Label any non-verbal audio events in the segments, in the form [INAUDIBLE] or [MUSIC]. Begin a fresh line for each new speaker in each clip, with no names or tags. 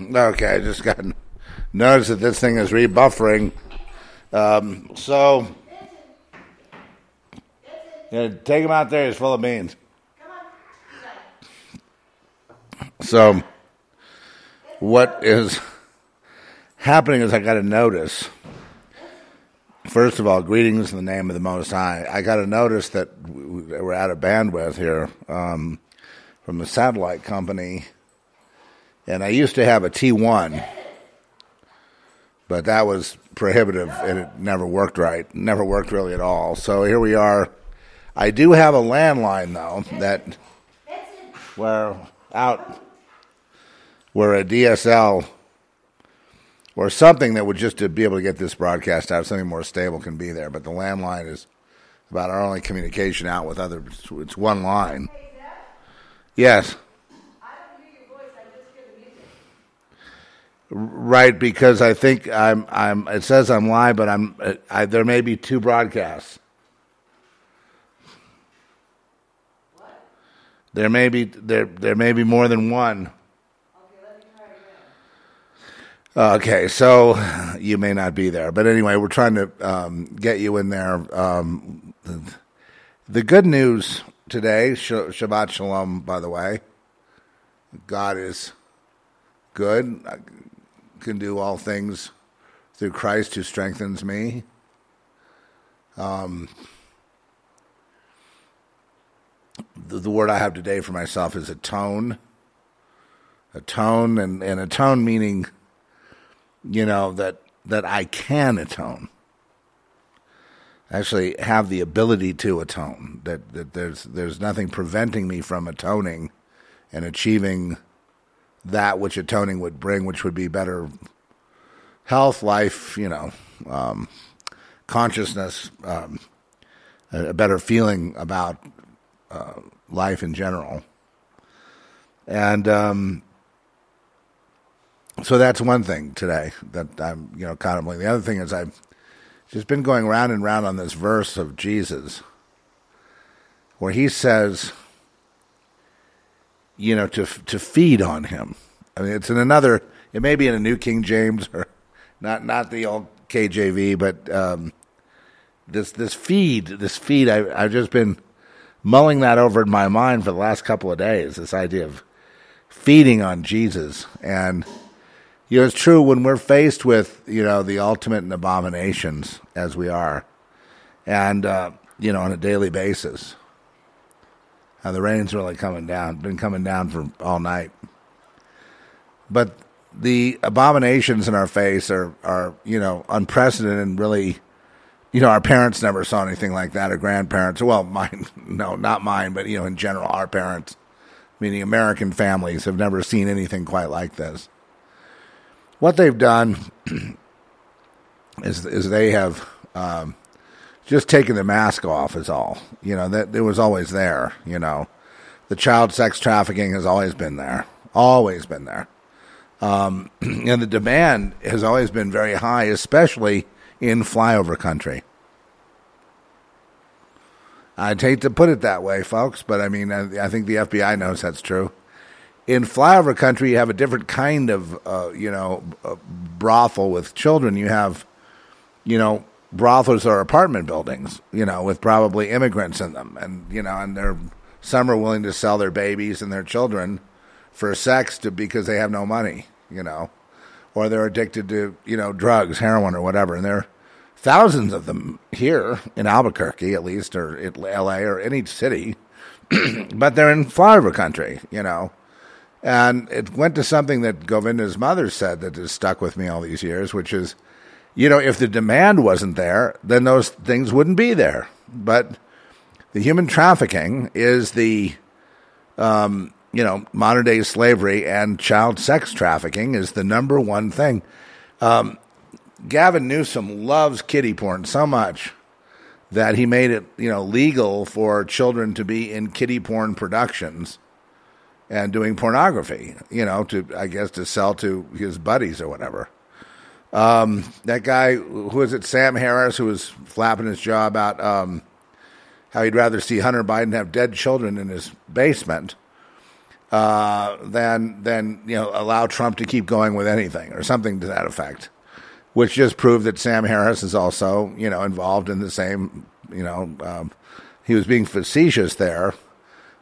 Okay, I just got noticed that this thing is rebuffering. Um, so, yeah, take him out there. He's full of beans. So, what is happening is I got a notice. First of all, greetings in the name of the Most High. I got a notice that we're out of bandwidth here um, from the satellite company, and I used to have a T1, but that was prohibitive and it never worked right. Never worked really at all. So here we are. I do have a landline though that where out where a DSL or something that would just to be able to get this broadcast out, something more stable can be there. But the landline is about our only communication out with other. It's one line. Yes. Right, because I think I'm. I'm. It says I'm live, but I'm. I, there may be two broadcasts. What? There may be there. There may be more than one. Okay, let me try again. Okay, so you may not be there, but anyway, we're trying to um, get you in there. Um, the good news today, Shabbat Shalom, by the way, God is good. I can do all things through Christ who strengthens me. Um, the, the word I have today for myself is atone. Atone, and, and atone meaning you know that that I can atone. Actually, have the ability to atone. That that there's there's nothing preventing me from atoning and achieving that which atoning would bring, which would be better health, life, you know, um, consciousness, um, a, better feeling about uh, life in general. And um, so that's one thing today that I'm, you know, contemplating. The other thing is I've just been going round and round on this verse of Jesus where he says, you know, to to feed on him. I mean, it's in another. It may be in a New King James or not not the old KJV, but um, this this feed this feed. I, I've just been mulling that over in my mind for the last couple of days. This idea of feeding on Jesus and you know, it's true when we're faced with, you know, the ultimate and abominations as we are, and, uh, you know, on a daily basis. Uh, the rain's really coming down, been coming down for all night. But the abominations in our face are, are, you know, unprecedented and really, you know, our parents never saw anything like that, or grandparents. Well, [LAUGHS] mine, no, not mine, but, you know, in general, our parents, meaning American families, have never seen anything quite like this what they've done [CLEARS THROAT] is is they have um, just taken the mask off is all. You know that it was always there. You know, the child sex trafficking has always been there, always been there, um, [CLEARS THROAT] and the demand has always been very high, especially in flyover country. I'd hate to put it that way, folks, but I mean, I, I think the FBI knows that's true in flyover country, you have a different kind of, uh, you know, uh, brothel with children. You have, you know, brothels are apartment buildings, you know, with probably immigrants in them, and you know, and they're some are willing to sell their babies and their children for sex to because they have no money, you know, or they're addicted to you know drugs, heroin, or whatever, and there are thousands of them here in Albuquerque, at least, or L.A. or any city, [CLEARS THROAT] but they're in flyover country, you know and it went to something that Govinda's mother said that has stuck with me all these years, which is, you know, if the demand wasn't there, then those things wouldn't be there. But the human trafficking is the, um, you know, modern day slavery and child sex trafficking is the number one thing. Um, Gavin Newsom loves kitty porn so much that he made it, you know, legal for children to be in kitty porn productions and doing pornography, you know, to I guess to sell to his buddies or whatever. Um, that guy, who is it, Sam Harris, who was flapping his jaw about um, how he'd rather see Hunter Biden have dead children in his basement. uh, then then you know allow Trump to keep going with anything or something to that effect, which just proved that Sam Harris is also you know involved in the same you know um, he was being facetious there,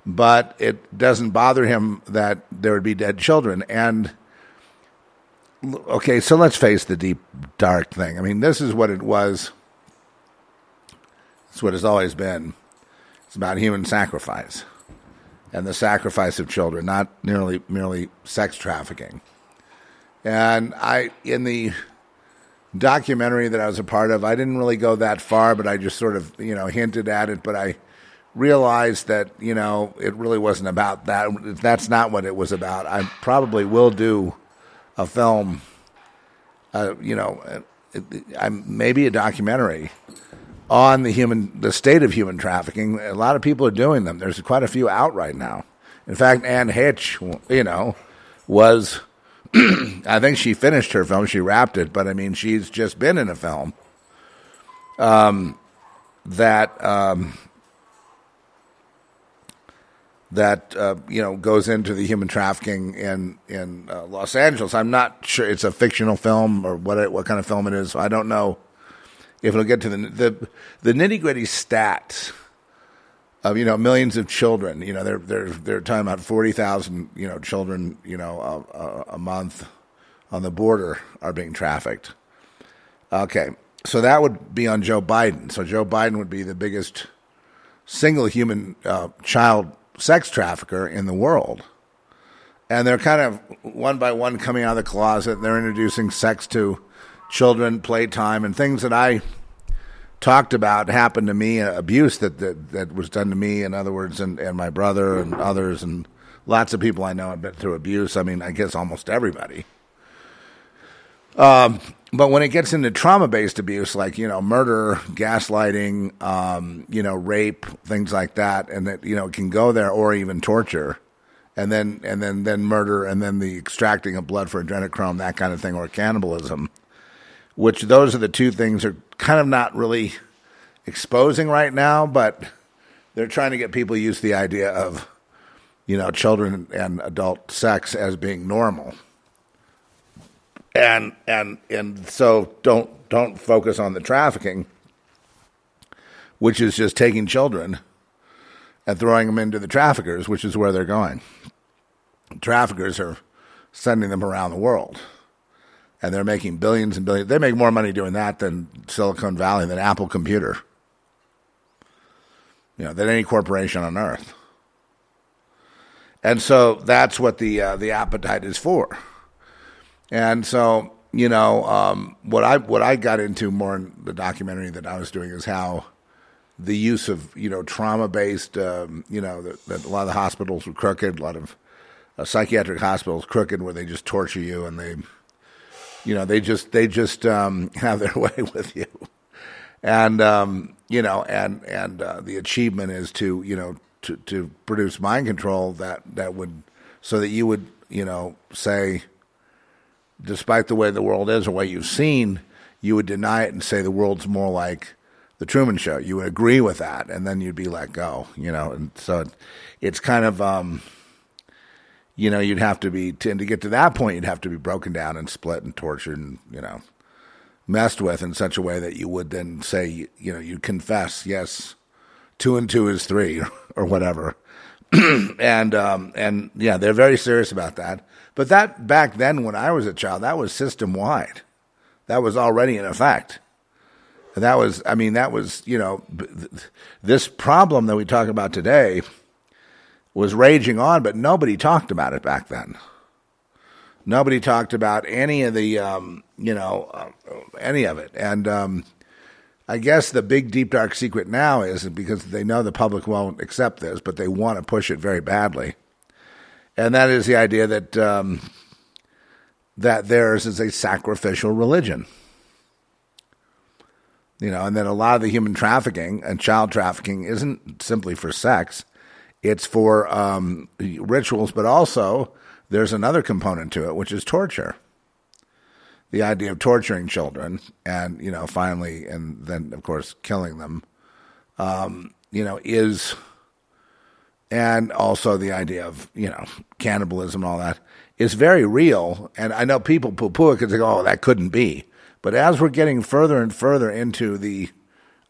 but it doesn't bother him that there would be dead children and. Okay, so let's face the deep, dark thing. I mean, this is what it was. It's what it's always been. It's about human sacrifice and the sacrifice of children, not merely merely sex trafficking. And I, in the documentary that I was a part of, I didn't really go that far, but I just sort of you know hinted at it. But I realized that you know it really wasn't about that. That's not what it was about. I probably will do a film, uh, you know, uh, maybe a documentary on the human, the state of human trafficking. A lot of people are doing them. There's quite a few out right now. In fact, Anne Heche, you know, was, [CLEARS THROAT] I think she finished her film. She wrapped it, but I mean, she's just been in a film um, that um, that uh, you know goes into the human trafficking in in uh, Los Angeles. I'm not sure it's a fictional film or what what kind of film it is. I don't know if it'll get to the the, the nitty gritty stats of you know millions of children. You know they're they're they're talking about forty thousand you know children you know a, a, month on the border are being trafficked. Okay, so that would be on Joe Biden. So Joe Biden would be the biggest single human uh, child sex trafficker in the world. And they're kind of one by one coming out of the closet. They're introducing sex to children, playtime, and things that I talked about happened to me, uh, abuse that, that, that was done to me, in other words, and, and my brother and others, and lots of people I know have been through abuse. I mean, I guess almost everybody. Um, but when it gets into trauma based abuse, like, you know, murder, gaslighting, um, you know, rape, things like that, and that, you know, can go there or even torture. And then, and then, then murder, and then the extracting of blood for adrenochrome, that kind of thing, or cannibalism which those are the two things are kind of not really exposing right now, but they're trying to get people used to the idea of, you know, children and adult sex as being normal. And and and so don't don't focus on the trafficking, which is just taking children and throwing them into the traffickers, which is where they're going. Traffickers are sending them around the world and they're making billions and billions. They make more money doing that than Silicon Valley, than Apple Computer, you know, than any corporation on earth. And so that's what the uh, the appetite is for. And so you know um, what I what I got into more in the documentary that I was doing is how the use of you know trauma based um, you know that, a lot of the hospitals were crooked, a lot of uh, psychiatric hospitals crooked where they just torture you and they you know, they just they just um, [LAUGHS] have their way with you, and um, you know, and and uh, the achievement is to you know to to produce mind control that that would so that you would you know say, despite the way the world is or what you've seen, you would deny it and say the world's more like the Truman Show. You would agree with that, and then you'd be let go. You know, and so it's kind of. Um, you know, you'd have to be, and to get to that point, you'd have to be broken down and split and tortured and, you know, messed with in such a way that you would then say, you know, you confess, yes, two and two is three [LAUGHS] or whatever. [CLEARS THROAT] and, um, and yeah, they're very serious about that. But that back then, when I was a child, that was system wide. That was already in effect. And that was, I mean, that was, you know, this problem that we talk about today was raging on, but nobody talked about it back then. Nobody talked about any of the, um, you know, uh, any of it. And um, I guess the big, deep, dark secret now is because they know the public won't accept this, but they want to push it very badly. And that is the idea that um, that theirs is a sacrificial religion. You know, and that a lot of the human trafficking and child trafficking isn't simply for sex it's for um, rituals, but also there's another component to it, which is torture. The idea of torturing children and, you know, finally, and then, of course, killing them, um, you know, is and also the idea of you know cannibalism and all that is very real. And I know people poo poo it because they go, "Oh, that couldn't be." But as we're getting further and further into the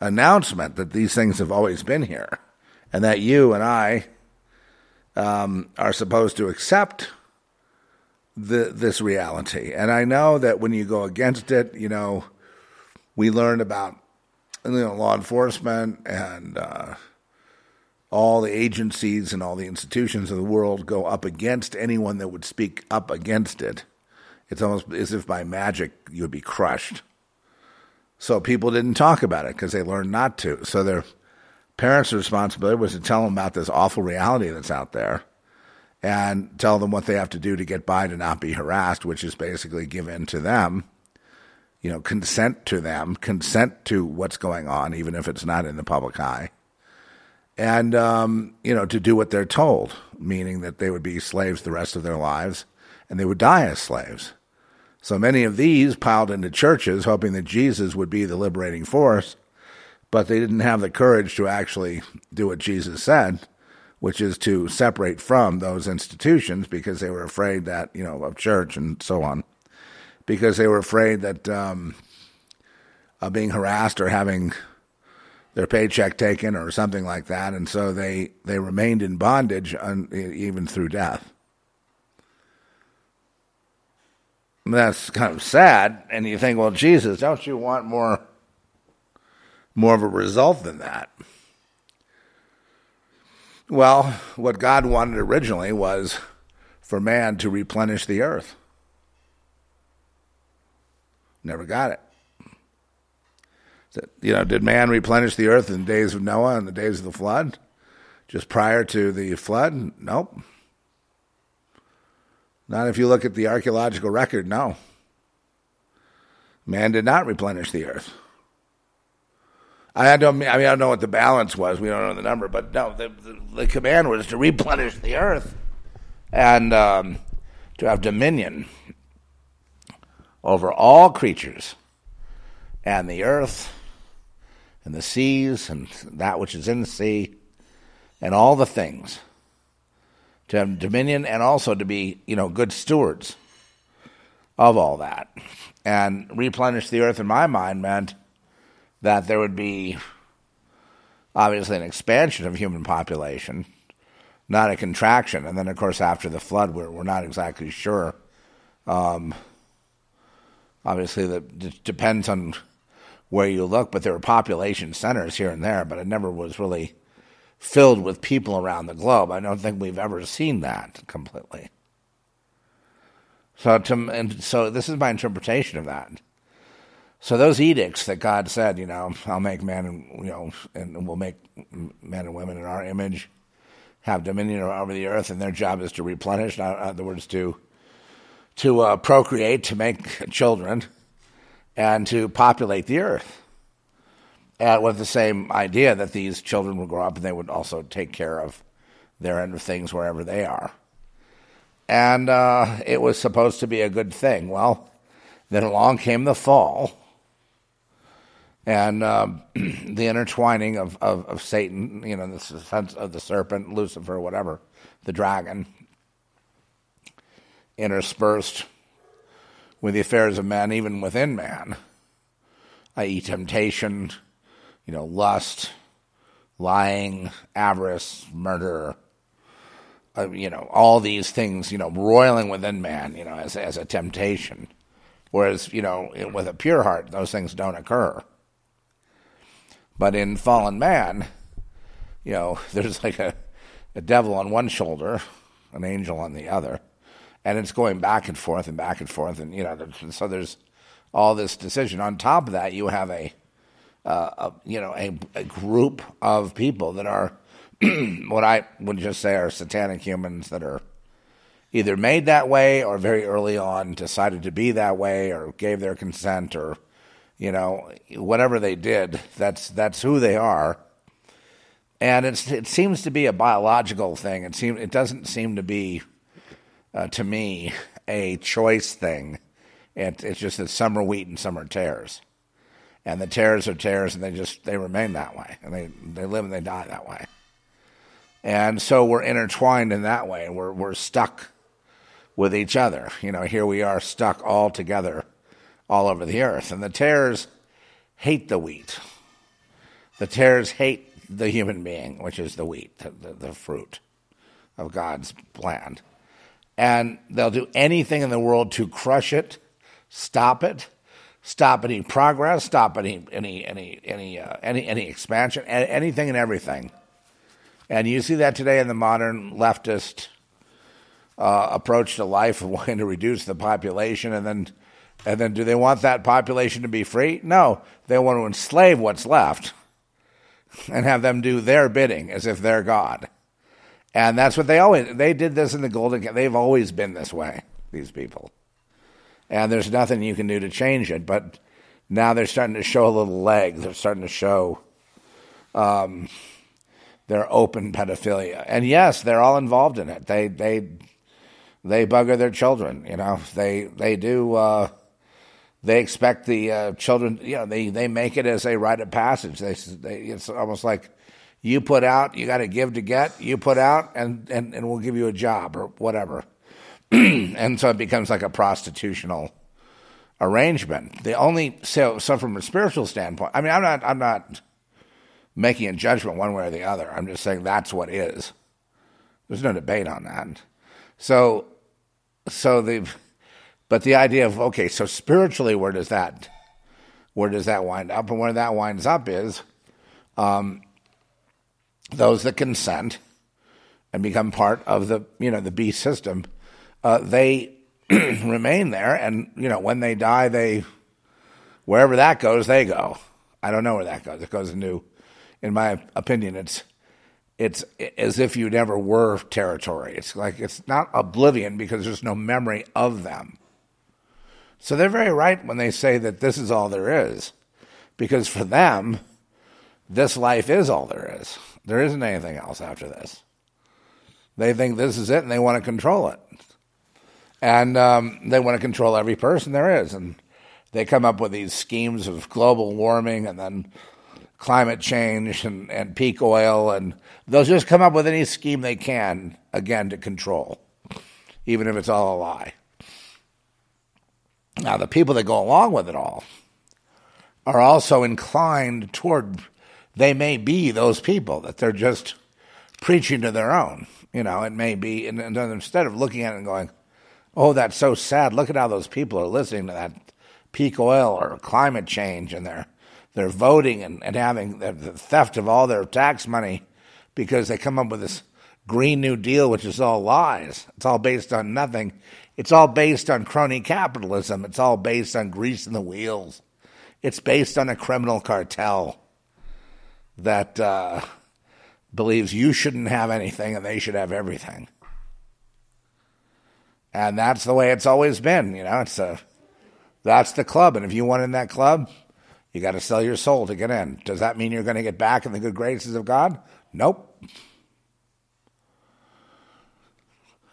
announcement that these things have always been here, and that you and I um, are supposed to accept the, this reality. And I know that when you go against it, you know, we learned about you know, law enforcement and uh, all the agencies and all the institutions of the world go up against anyone that would speak up against it. It's almost as if by magic you would be crushed. So people didn't talk about it because they learned not to. So their parents' responsibility was to tell them about this awful reality that's out there and tell them what they have to do to get by to not be harassed, which is basically give in to them you know, consent to them, consent to what's going on, even if it's not in the public eye, and um, you know, to do what they're told, meaning that they would be slaves the rest of their lives, and they would die as slaves. So many of these piled into churches, hoping that Jesus would be the liberating force, but they didn't have the courage to actually do what Jesus said, which is to separate from those institutions because they were afraid that you know of church and so on because they were afraid that um, of being harassed or having their paycheck taken or something like that, and so they they remained in bondage un, even through death. that's kind of sad, and you think, well, Jesus, don't you want more more of a result than that? Well, what God wanted originally was for man to replenish the earth. Never got it. You know, did man replenish the earth in the days of Noah and the days of the flood? Just prior to the flood? Nope. Not if you look at the archaeological record, no. Man did not replenish the earth. I don't. I mean, I don't know what the balance was. We don't know the number, but no, the, the, the command was to replenish the earth and um, to have dominion over all creatures and the earth and the seas and that which is in the sea and all the things to have dominion and also to be you know good stewards of all that and replenish the earth in my mind meant that there would be obviously an expansion of human population not a contraction. And then of course after the flood we're, we're not exactly sure. Um, Obviously, that depends on where you look, but there were population centers here and there, but it never was really filled with people around the globe. I don't think we've ever seen that completely. So, to, and so this is my interpretation of that. So those edicts that God said, you know, I'll make man and you know, and we'll make men and women in our image have dominion over the earth, and their job is to replenish. In other words, to to uh, procreate, to make children, and to populate the earth. And with the same idea that these children would grow up and they would also take care of their end of things wherever they are. And uh, it was supposed to be a good thing. Well, then along came the fall and uh, [CLEARS THROAT] the intertwining of, of, of, Satan, you know, the sense of the serpent, Lucifer, whatever, the dragon, interspersed with the affairs of man, even within man, i.e., temptation, you know, lust, lying, avarice, murder, uh, you know, all these things, you know, roiling within man, you know, as, as a temptation. Whereas, you know, with a pure heart, those things don't occur. But in fallen man, you know, [LAUGHS] there's like a, a devil on one shoulder, an angel on the other and it's going back and forth and back and forth, and you know, so there's all this decision. On top of that, you have a, uh, a you know, a, a, group of people that are [CLEARS THROAT] what I would just say are satanic humans that are either made that way or very early on decided to be that way or gave their consent or you know whatever they did. That's that's who they are. And it's, it seems to be a biological thing. It seems it doesn't seem to be uh, to me, a choice thing. It, it's just that some are wheat and some are tares. And the tares are tares, and they just they remain that way, and they they live and they die that way. And so we're intertwined in that way. We're, we're stuck with each other. You know, here we are stuck all together all over the earth. And the tares hate the wheat. The tares hate the human being, which is the wheat, the, the, the fruit of God's land. And they'll do anything in the world to crush it, stop it, stop any progress, stop any any any any uh, any any expansion, anything and everything. And you see that today in the modern leftist uh, approach to life of [LAUGHS] wanting to reduce the population, and then and then do they want that population to be free? No, they want to enslave what's left [LAUGHS] and have them do their bidding as if they're God. And that's what they always they did this in the golden they've always been this way, these people. And there's nothing you can do to change it, but now they're starting to show a little leg. They're starting to show um, their open pedophilia. And yes, they're all involved in it. They they they bugger their children, you know. They they do uh, they expect the uh, children, you know, they, they make it as a rite of passage. They, they it's almost like you put out, you got to give to get. You put out, and, and, and we'll give you a job or whatever. [CLEARS THROAT] and so it becomes like a prostitutional arrangement. The only so so from a spiritual standpoint, I mean, I'm not I'm not making a judgment one way or the other. I'm just saying that's what is. There's no debate on that. So so the but the idea of okay, so spiritually, where does that where does that wind up? And where that winds up is um, those that consent and become part of the you know the beast system, uh, they [CLEARS THROAT] remain there, and you know when they die, they wherever that goes, they go. I don't know where that goes. It goes into, in my opinion, it's it's as if you never were territory. It's like it's not oblivion because there's no memory of them. So they're very right when they say that this is all there is, because for them, this life is all there is. There isn't anything else after this. They think this is it and they want to control it. And um, they want to control every person there is. And they come up with these schemes of global warming and then climate change and, and peak oil. And they'll just come up with any scheme they can, again, to control, even if it's all a lie. Now, the people that go along with it all are also inclined toward, they may be those people, that they're just preaching to their own. You know, it may be, and, and instead of looking at it and going, oh, that's so sad, look at how those people are listening to that peak oil or climate change and they're, they're voting and, and having the, the theft of all their tax money because they come up with this Green New Deal, which is all lies. It's all based on nothing. It's all based on crony capitalism. It's all based on greasing the wheels. It's based on a criminal cartel that uh, believes you shouldn't have anything and they should have everything. And that's the way it's always been. You know, it's a that's the club, and if you want in that club, you got to sell your soul to get in. Does that mean you're going to get back in the good graces of God? Nope.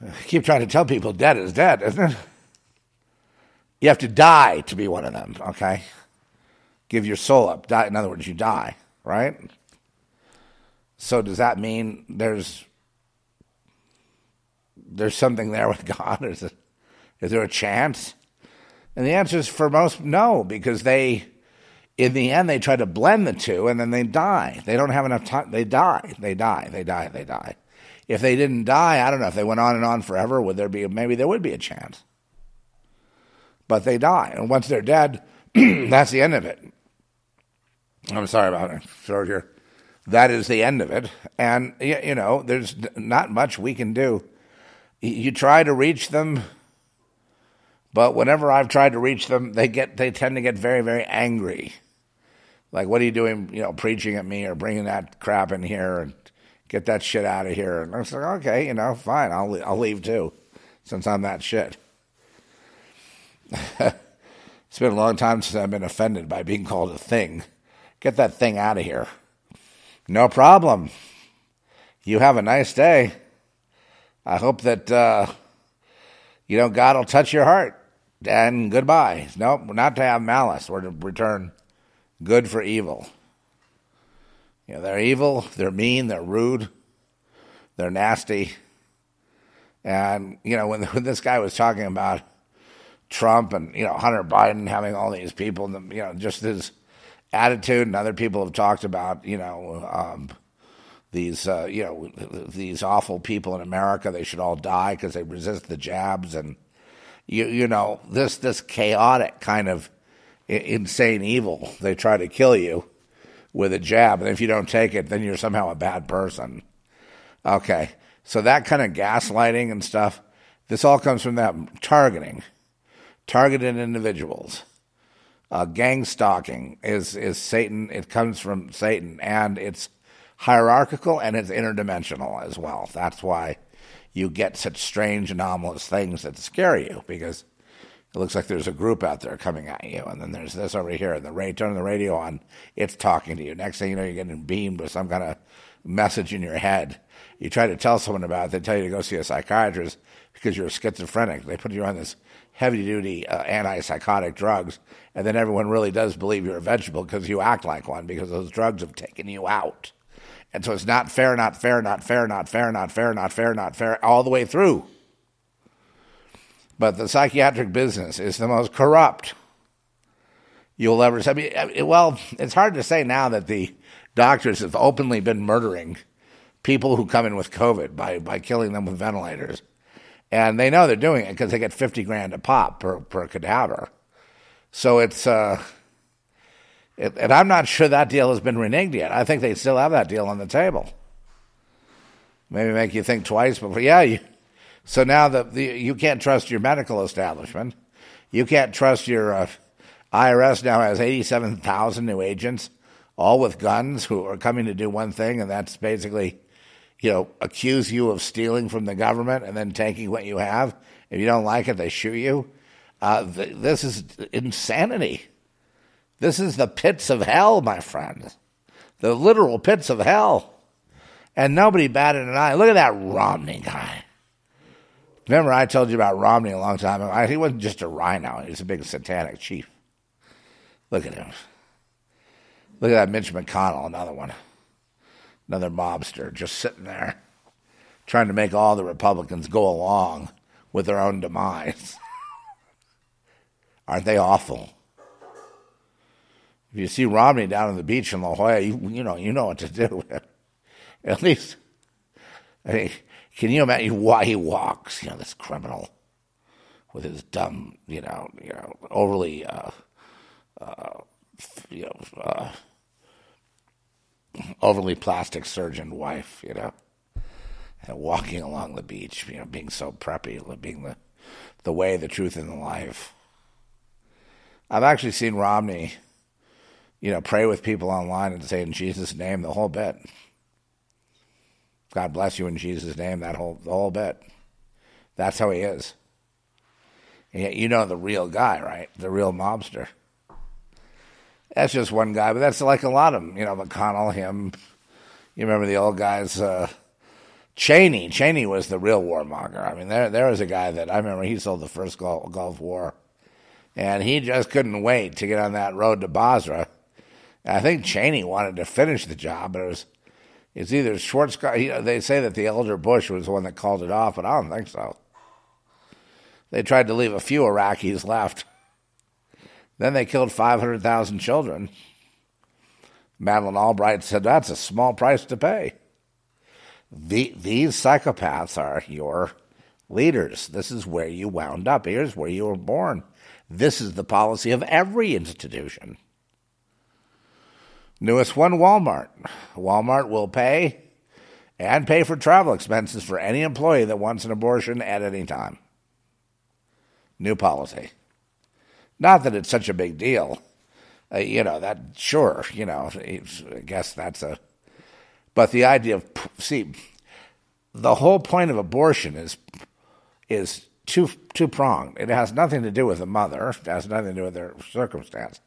I keep trying to tell people dead is dead, isn't it? You have to die to be one of them, okay? Give your soul up. Die. In other words, you die, right? So does that mean there's there's something there with [LAUGHS] God? Is, it, is there a chance? And the answer is for most, no, because they, in the end, they try to blend the two and then they die. They don't have enough time. They die. They die. They die. They die if they didn't die, I don't know if they went on and on forever, would there be maybe there would be a chance. But they die, and once they're dead, [CLEARS THROAT] that's the end of it. I'm sorry about it, short here. That is the end of it, and you know, there's not much we can do. You try to reach them, but whenever I've tried to reach them, they get they tend to get very very angry. Like, what are you doing? You know, preaching at me or bringing that crap in here and get that shit out of here. And I was like, okay, you know, fine, I'll I'll leave too, since I'm that shit. [LAUGHS] it's been a long time since I've been offended by being called a thing. Get that thing out of here. No problem. You have a nice day. I hope that uh, you know God will touch your heart. And goodbye. No, nope, not to have malice. We're to return good for evil. You know, they're evil, they're mean, they're rude, They're nasty. And, you know, when, [LAUGHS] when this guy was talking about Trump and, you know, Hunter Biden having all these people, you know, just his attitude, and other people have talked about, you know, um, these, uh, you know, these awful people in America, they should all die because they resist the jabs. And, you, you know, this, this chaotic kind of insane evil, they try to kill you with a jab. And if you don't take it, then you're somehow a bad person. Okay. So that kind of gaslighting and stuff, this all comes from that targeting, targeted individuals. Uh, gang stalking is, is Satan. It comes from Satan and it's hierarchical and it's interdimensional as well. That's why you get such strange, anomalous things that scare you because it looks like there's a group out there coming at you, and then there's this over here, and the radio, turn the radio on, it's talking to you. Next thing you know, you're getting beamed with some kind of message in your head. You try to tell someone about it, they tell you to go see a psychiatrist because you're schizophrenic. They put you on this heavy duty uh, antipsychotic drugs, and then everyone really does believe you're a vegetable because you act like one because those drugs have taken you out. And so it's not fair, not fair, not fair, not fair, not fair, not fair, not fair, all the way through. But the psychiatric business is the most corrupt you'll ever. I mean, well, it's hard to say now that the doctors have openly been murdering people who come in with COVID by, by killing them with ventilators. And they know they're doing it because they get 50 grand a pop per, per cadaver. So it's, uh, it, and I'm not sure that deal has been reneged yet. I think they still have that deal on the table. Maybe make you think twice before, yeah, you, so now the, the, you can't trust your medical establishment. You can't trust your uh, IRS now has 87,000 new agents, all with guns, who are coming to do one thing, and that's basically, you know, accuse you of stealing from the government and then taking what you have. If you don't like it, they shoot you. Uh, th- this is insanity. This is the pits of hell, my friends. The literal pits of hell. And nobody batted an eye. Look at that Romney guy. Remember, I told you about Romney a long time ago. He wasn't just a RINO, he was a big satanic chief. Look at him. Look at that Mitch McConnell, another one. Another mobster just sitting there trying to make all the Republicans go along with their own demise. [LAUGHS] Aren't they awful? If you see Romney down on the beach in La Jolla, you, you know you know what to do. [LAUGHS] At least, I mean, can you imagine why he walks? You know, this criminal with his dumb, you know, you know, overly uh, uh, you know, uh, overly plastic surgeon wife, you know, and walking along the beach, you know, being so preppy, being the the way, the truth, and the life. I've actually seen Romney, you know, pray with people online and say in Jesus' name the whole bit. God bless you in Jesus' name, that whole the whole bit. That's how he is. And you know the real guy, right? The real mobster. That's just one guy, but that's like a lot of them. You know, McConnell, him. You remember the old guys, uh, Cheney. Cheney was the real warmonger. I mean, there there was a guy that I remember he sold the first Gulf, War, and he just couldn't wait to get on that road to Basra. And I think Cheney wanted to finish the job, but it was it's either Schwarzkopf. They say that the elder Bush was the one that called it off, but I don't think so. They tried to leave a few Iraqis left. Then they killed 500,000 children. Madeleine Albright said that's a small price to pay. The, these psychopaths are your leaders. This is where you wound up. Here's where you were born. This is the policy of every institution. Newest one Walmart. Walmart will pay and pay for travel expenses for any employee that wants an abortion at any time. New policy. Not that it's such a big deal. Uh, you know, that, sure, you know, I guess that's a. But the idea of, see, the whole point of abortion is is two two pronged. It has nothing to do with the mother. It has nothing to do with their circumstance.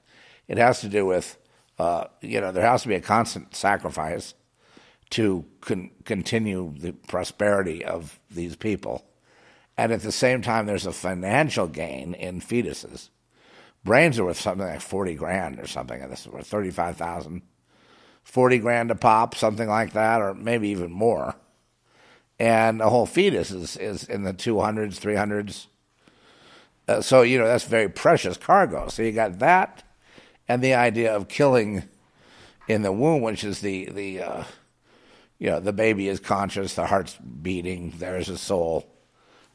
It has to do with, uh, you know, there has to be a constant sacrifice to con- continue the prosperity of these people, and at the same time, there's a financial gain in fetuses. Brains are worth something like 40 grand or something, this is worth 35,000. 40 grand a pop, something like that, or maybe even more. and a whole fetus is, is in the 200s, 300s. Uh, so, you know, that's very precious cargo. So you got that and the idea of killing in the womb, which is the, the uh, you know, the baby is conscious, the heart's beating, there's a soul,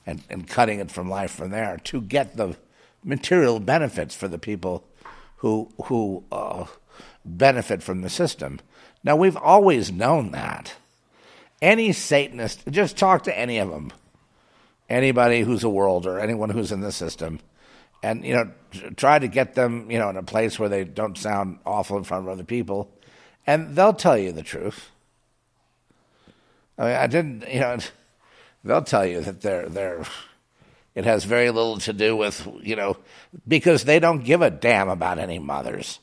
and, and cutting it from life from there to get the material benefits for the people who, who uh, benefit from the system. Now, we've always known that. Any Satanist, just talk to any of them, anybody who's a world or anyone who's in the system, and you know, try to get them, you know, in a place where they don't sound awful in front of other people, and they'll tell you the truth. I mean, I didn't, you know, they'll tell you that they're they're. It has very little to do with, you know, because they don't give a damn about any mothers.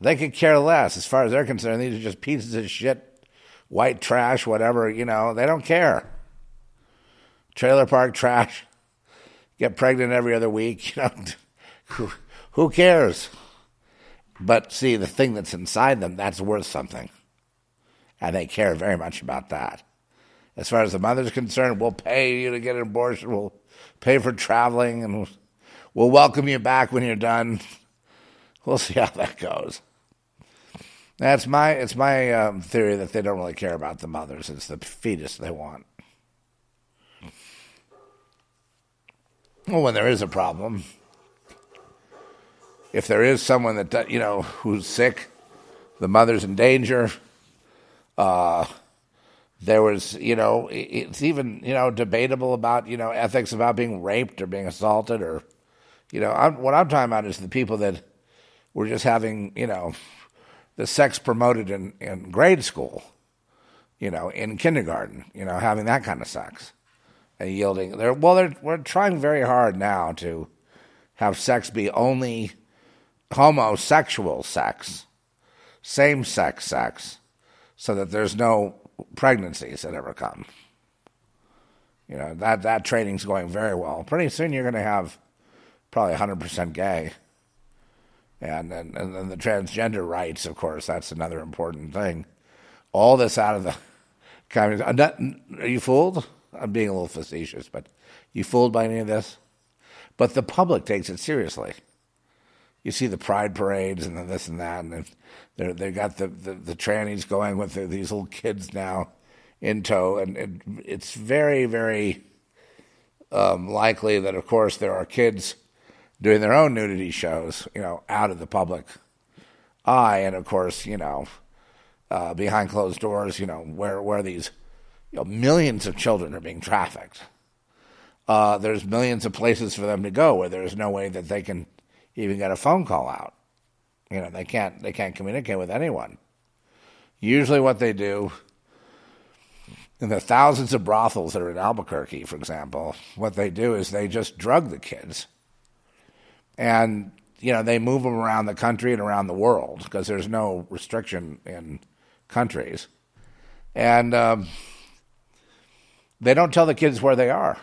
They could care less. As far as they're concerned, these are just pieces of shit, white trash, whatever, you know, they don't care. Trailer park trash, get pregnant every other week, [LAUGHS] you know, who, cares? But see, the thing that's inside them, that's worth something. And they care very much about that. As far as the mother's concerned, we'll pay you to get an abortion, we'll pay for traveling, and we'll welcome you back when you're done. We'll see how that goes. That's my it's my um, theory that they don't really care about the mothers. It's the fetus they want. Well, when there is a problem, if there is someone that you know who's sick, the mother's in danger. Uh, there was, you know, it's even you know debatable about you know ethics about being raped or being assaulted or, you know, I'm, what I'm talking about is the people that were just having you know the sex promoted in, in grade school, you know, in kindergarten, you know, having that kind of sex and yielding. They're, well, they're, we're trying very hard now to have sex be only homosexual sex, same sex sex, so that there's no pregnancies that ever come. You know, that, that training's going very well. Pretty soon you're going to have probably 100% gay and and, and then the transgender rights, of course, that's another important thing. All this out of the [LAUGHS] uh, Are you fooled? I'm being a little facetious, but you fooled by any of this? But the public takes it seriously. You see the pride parades and this and that, and they they got the, the, the trannies going with the, these little kids now in tow, and it, it's very very um, likely that, of course, there are kids doing their own nudity shows, you know, out of the public eye, and of course, you know, uh, behind closed doors, you know, where where these you know, millions of children are being trafficked. Uh, there's millions of places for them to go where there's no way that they can even get a phone call out. You know, they can't they can't communicate with anyone. Usually, what they do in the thousands of brothels that are in Albuquerque, for example, what they do is they just drug the kids and you know they move them around the country and around the world because there's no restriction in countries, and um, they don't tell the kids where they are,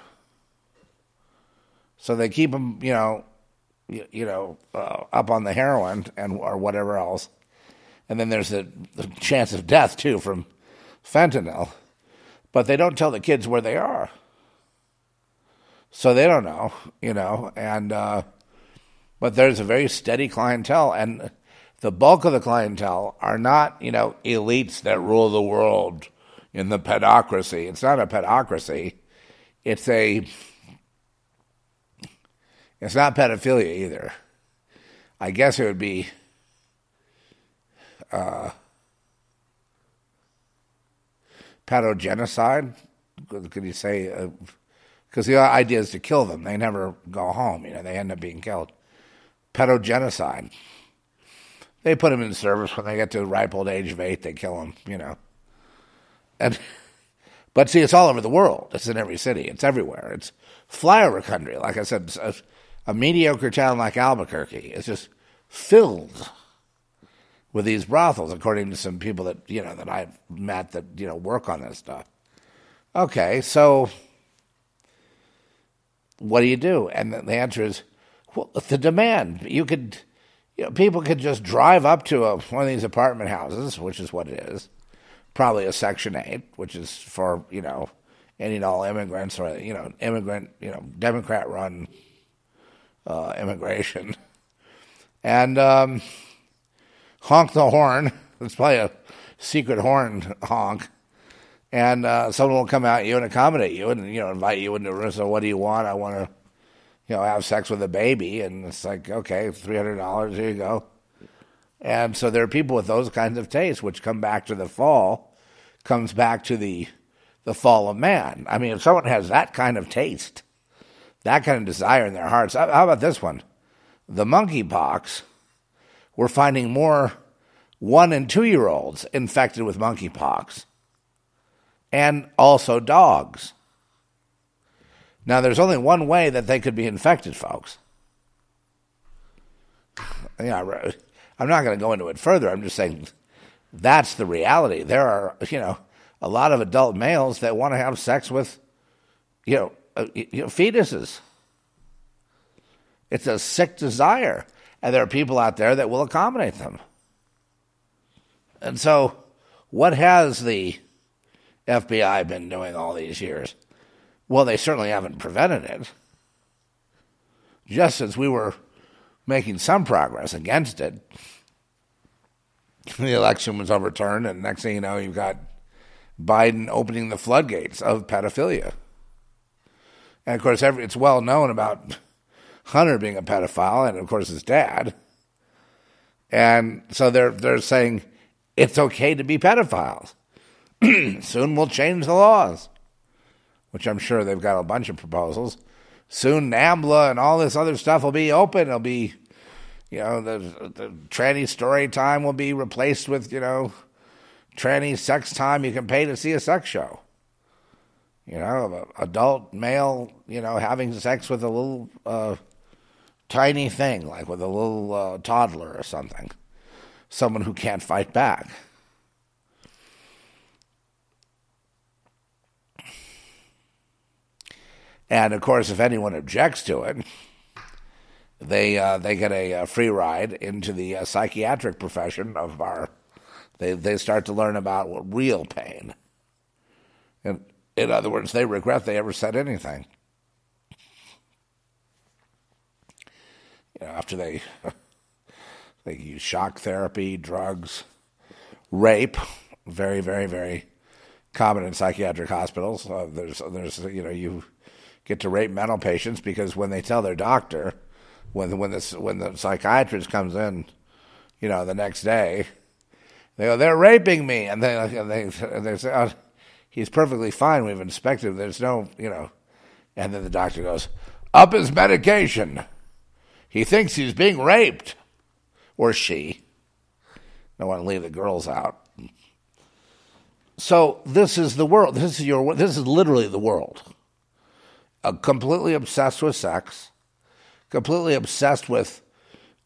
so they keep them, you know, you, you know, uh, up on the heroin and or whatever else, and then there's the, the chance of death too from fentanyl, but they don't tell the kids where they are, so they don't know, you know, and. Uh, but there's a very steady clientele, and the bulk of the clientele are not, you know, elites that rule the world in the pedocracy. It's not a pedocracy. It's a. It's not pedophilia either. I guess it would be. Uh, pedogenocide. Could you say? Because uh, the idea is to kill them. They never go home. You know, they end up being killed pedogenocide. They put them in service when they get to the ripe old age of eight. They kill them, you know. And [LAUGHS] but see, it's all over the world. It's in every city. It's everywhere. It's flyover country. Like I said, a, mediocre town like Albuquerque is just filled with these brothels, according to some people that you know that I've met that you know work on this stuff. Okay, so what do you do? And the answer is well, the demand. You could, you know, people could just drive up to a, one of these apartment houses, which is what it is, probably a Section 8, which is for, you know, ending all immigrants or you know immigrant you know Democrat run uh, immigration, and um, honk the horn. [LAUGHS] Let's play a secret horn honk, and uh, someone will come out you and accommodate you and you know invite you into a room. So what do you want? I want to you know have sex with a baby, and it's like okay, three hundred dollars. Here you go. And so there are people with those kinds of tastes, which come back to the fall, comes back to the the fall of man. I mean, if someone has that kind of taste, that kind of desire in their hearts, how about this one? The monkeypox, we're finding more one and two year olds infected with monkeypox, and also dogs. Now, there's only one way that they could be infected, folks. [SIGHS] Yeah, I'm not going to go into it further. I'm just saying that's the reality. There are, you know, a lot of adult males that want to have sex with, you know, uh, you know, fetuses. It's a sick desire, and there are people out there that will accommodate them. And so, what has the FBI been doing all these years? Well, they certainly haven't prevented it. Just since we were making some progress against it. The election was overturned, and next thing you know, you've got Biden opening the floodgates of pedophilia. And of course, every, it's well known about [LAUGHS] Hunter being a pedophile, and of course his dad. And so they're they're saying it's okay to be pedophiles. [CLEARS THROAT] Soon we'll change the laws, which I'm sure they've got a bunch of proposals soon NAMBLA and all this other stuff will be open. It'll be, you know, the, the tranny story time will be replaced with, you know, tranny sex time. You can pay to see a sex show. You know, adult male, you know, having sex with a little uh, tiny thing, like with a little uh, toddler or something. Someone who can't fight back. And of course, if anyone objects to it, they uh, they get a, a, free ride into the uh, psychiatric profession of our. They they start to learn about real pain. And in other words, they regret they ever said anything. You know, after they [LAUGHS] they use shock therapy, drugs, rape, very very very common in psychiatric hospitals. Uh, there's there's you know you get to rape mental patients because when they tell their doctor, when when this when the psychiatrist comes in, you know, the next day, they go, "They're raping me," and they and they and they say, oh, "He's perfectly fine. We've inspected him. There's no, you know," and then the doctor goes, "Up his medication. He thinks he's being raped, or she." Don't want to leave the girls out. So this is the world. This is your. This is literally the world uh, completely obsessed with sex, completely obsessed with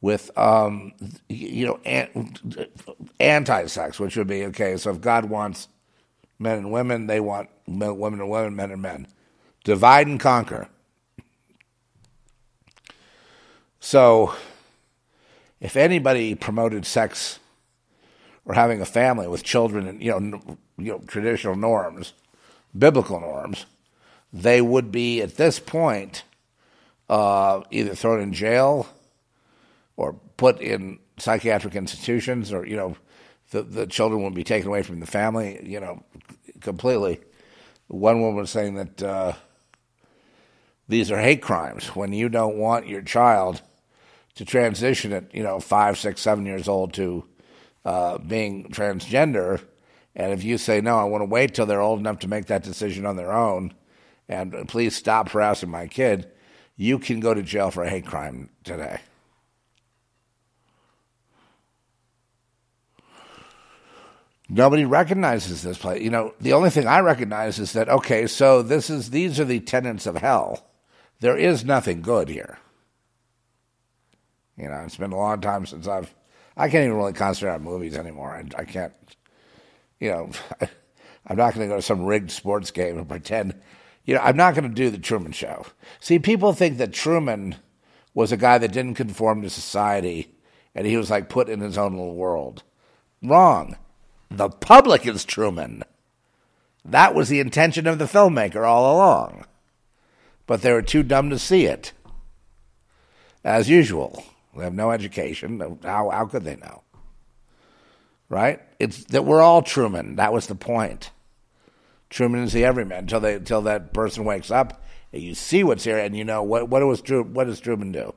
with um, you know an, anti-sex, which would be okay. So if God wants men and women, they want men, women and women, men and men. Divide and conquer. So, if anybody promoted sex or having a family with children and you know, you know traditional norms, biblical norms, they would be at this point uh, either thrown in jail or put in psychiatric institutions, or you know, the the children would be taken away from the family, you know, completely. One woman was saying that uh, these are hate crimes when you don't want your child to transition at you know five, six, seven years old to uh, being transgender, and if you say no, I want to wait till they're old enough to make that decision on their own and please stop harassing my kid, you can go to jail for a hate crime today. Nobody recognizes this place. You know, the only thing I recognize is that okay, so this is these are the tenants of hell. There is nothing good here. You know, it's been a long time since I've I can't even really concentrate on movies anymore. I, I can't. You know, [LAUGHS] I'm not going to go to some rigged sports game and pretend you know, I'm not going to do the Truman Show. See, people think that Truman was a guy that didn't conform to society and he was like put in his own little world. Wrong. The public is Truman. That was the intention of the filmmaker all along. But they were too dumb to see it. As usual. They have no education. How, how could they know? Right? It's that we're all Truman. That was the point. Truman is the everyman until they until that person wakes up and you see what's here and you know what what was what does Truman do?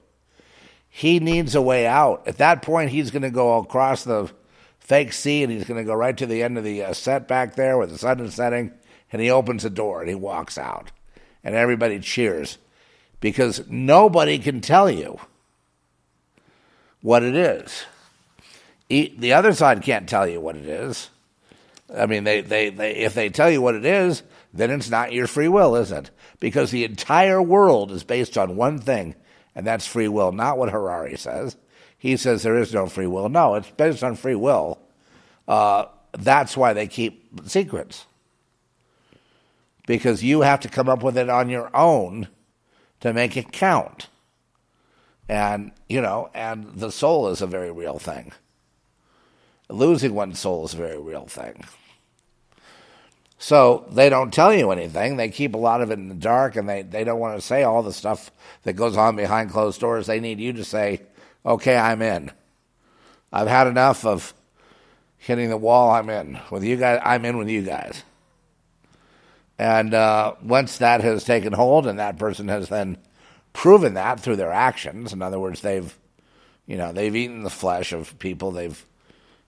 He needs a way out. At that point, he's going to go across the fake sea and he's going to go right to the end of the uh, set back there where the sun is setting and he opens the door and he walks out and everybody cheers because nobody can tell you what it is. The other side can't tell you what it is. I mean, they, they, they, if they tell you what it is, then it's not your free will, is it? Because the entire world is based on one thing, and that's free will, not what Harari says. He says there is no free will. No, it's based on free will. Uh, that's why they keep secrets. Because you have to come up with it on your own to make it count. And, you know, and the soul is a very real thing. Losing one's soul is a very real thing. So they don't tell you anything. They keep a lot of it in the dark and they, they don't want to say all the stuff that goes on behind closed doors. They need you to say, okay, I'm in. I've had enough of hitting the wall. I'm in. With you guys, I'm in with you guys. And uh, once that has taken hold and that person has then proven that through their actions, in other words, they've, you know, they've eaten the flesh of people, they've